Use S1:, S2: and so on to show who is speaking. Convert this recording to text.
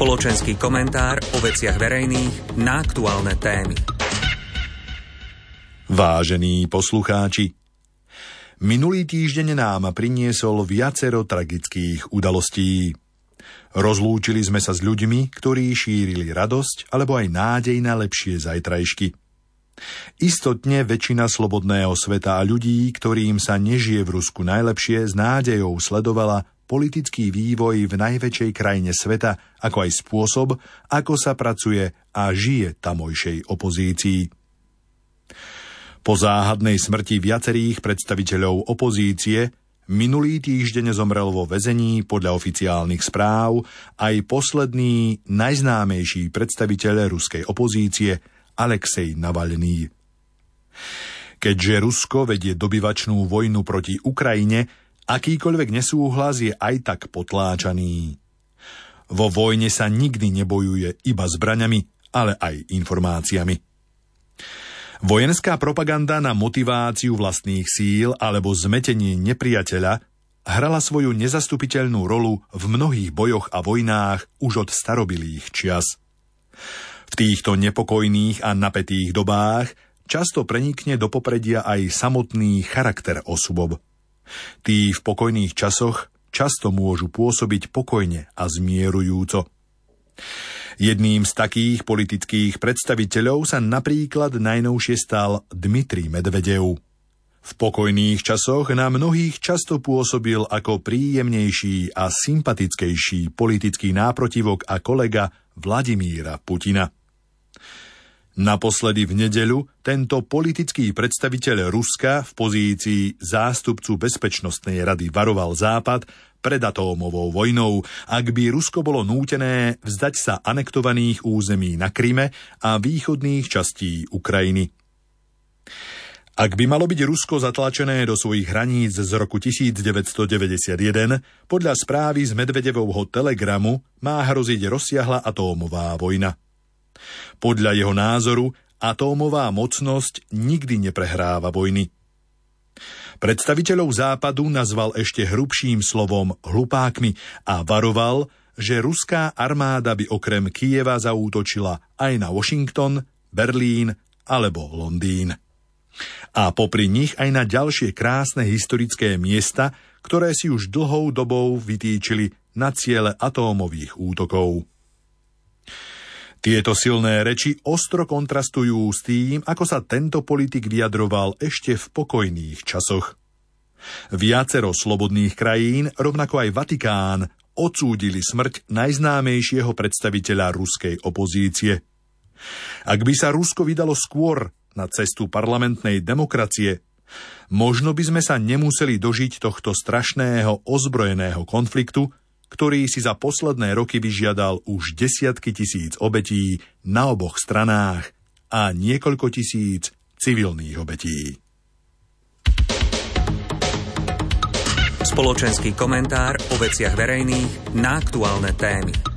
S1: Spoločenský komentár o veciach verejných na aktuálne témy.
S2: Vážení poslucháči, minulý týždeň nám priniesol viacero tragických udalostí. Rozlúčili sme sa s ľuďmi, ktorí šírili radosť alebo aj nádej na lepšie zajtrajšky. Istotne väčšina slobodného sveta a ľudí, ktorým sa nežije v Rusku najlepšie, s nádejou sledovala politický vývoj v najväčšej krajine sveta, ako aj spôsob, ako sa pracuje a žije tamojšej opozícii. Po záhadnej smrti viacerých predstaviteľov opozície minulý týždeň zomrel vo väzení podľa oficiálnych správ aj posledný najznámejší predstaviteľ ruskej opozície Alexej Navalný. Keďže Rusko vedie dobyvačnú vojnu proti Ukrajine, Akýkoľvek nesúhlas je aj tak potláčaný. Vo vojne sa nikdy nebojuje iba zbraňami, ale aj informáciami. Vojenská propaganda na motiváciu vlastných síl alebo zmetenie nepriateľa hrala svoju nezastupiteľnú rolu v mnohých bojoch a vojnách už od starobilých čias. V týchto nepokojných a napätých dobách často prenikne do popredia aj samotný charakter osobob. Tí v pokojných časoch často môžu pôsobiť pokojne a zmierujúco. Jedným z takých politických predstaviteľov sa napríklad najnovšie stal Dmitri Medvedev. V pokojných časoch na mnohých často pôsobil ako príjemnejší a sympatickejší politický náprotivok a kolega Vladimíra Putina. Naposledy v nedeľu tento politický predstaviteľ Ruska v pozícii zástupcu Bezpečnostnej rady varoval Západ pred atómovou vojnou, ak by Rusko bolo nútené vzdať sa anektovaných území na Kryme a východných častí Ukrajiny. Ak by malo byť Rusko zatlačené do svojich hraníc z roku 1991, podľa správy z Medvedevovho telegramu má hroziť rozsiahla atómová vojna. Podľa jeho názoru atómová mocnosť nikdy neprehráva vojny. Predstaviteľov západu nazval ešte hrubším slovom hlupákmi a varoval, že ruská armáda by okrem Kieva zaútočila aj na Washington, Berlín alebo Londýn. A popri nich aj na ďalšie krásne historické miesta, ktoré si už dlhou dobou vytýčili na ciele atómových útokov. Tieto silné reči ostro kontrastujú s tým, ako sa tento politik vyjadroval ešte v pokojných časoch. Viacero slobodných krajín, rovnako aj Vatikán, odsúdili smrť najznámejšieho predstaviteľa ruskej opozície. Ak by sa Rusko vydalo skôr na cestu parlamentnej demokracie, možno by sme sa nemuseli dožiť tohto strašného ozbrojeného konfliktu, ktorý si za posledné roky vyžiadal už desiatky tisíc obetí na oboch stranách a niekoľko tisíc civilných obetí.
S1: Spoločenský komentár o veciach verejných na aktuálne témy.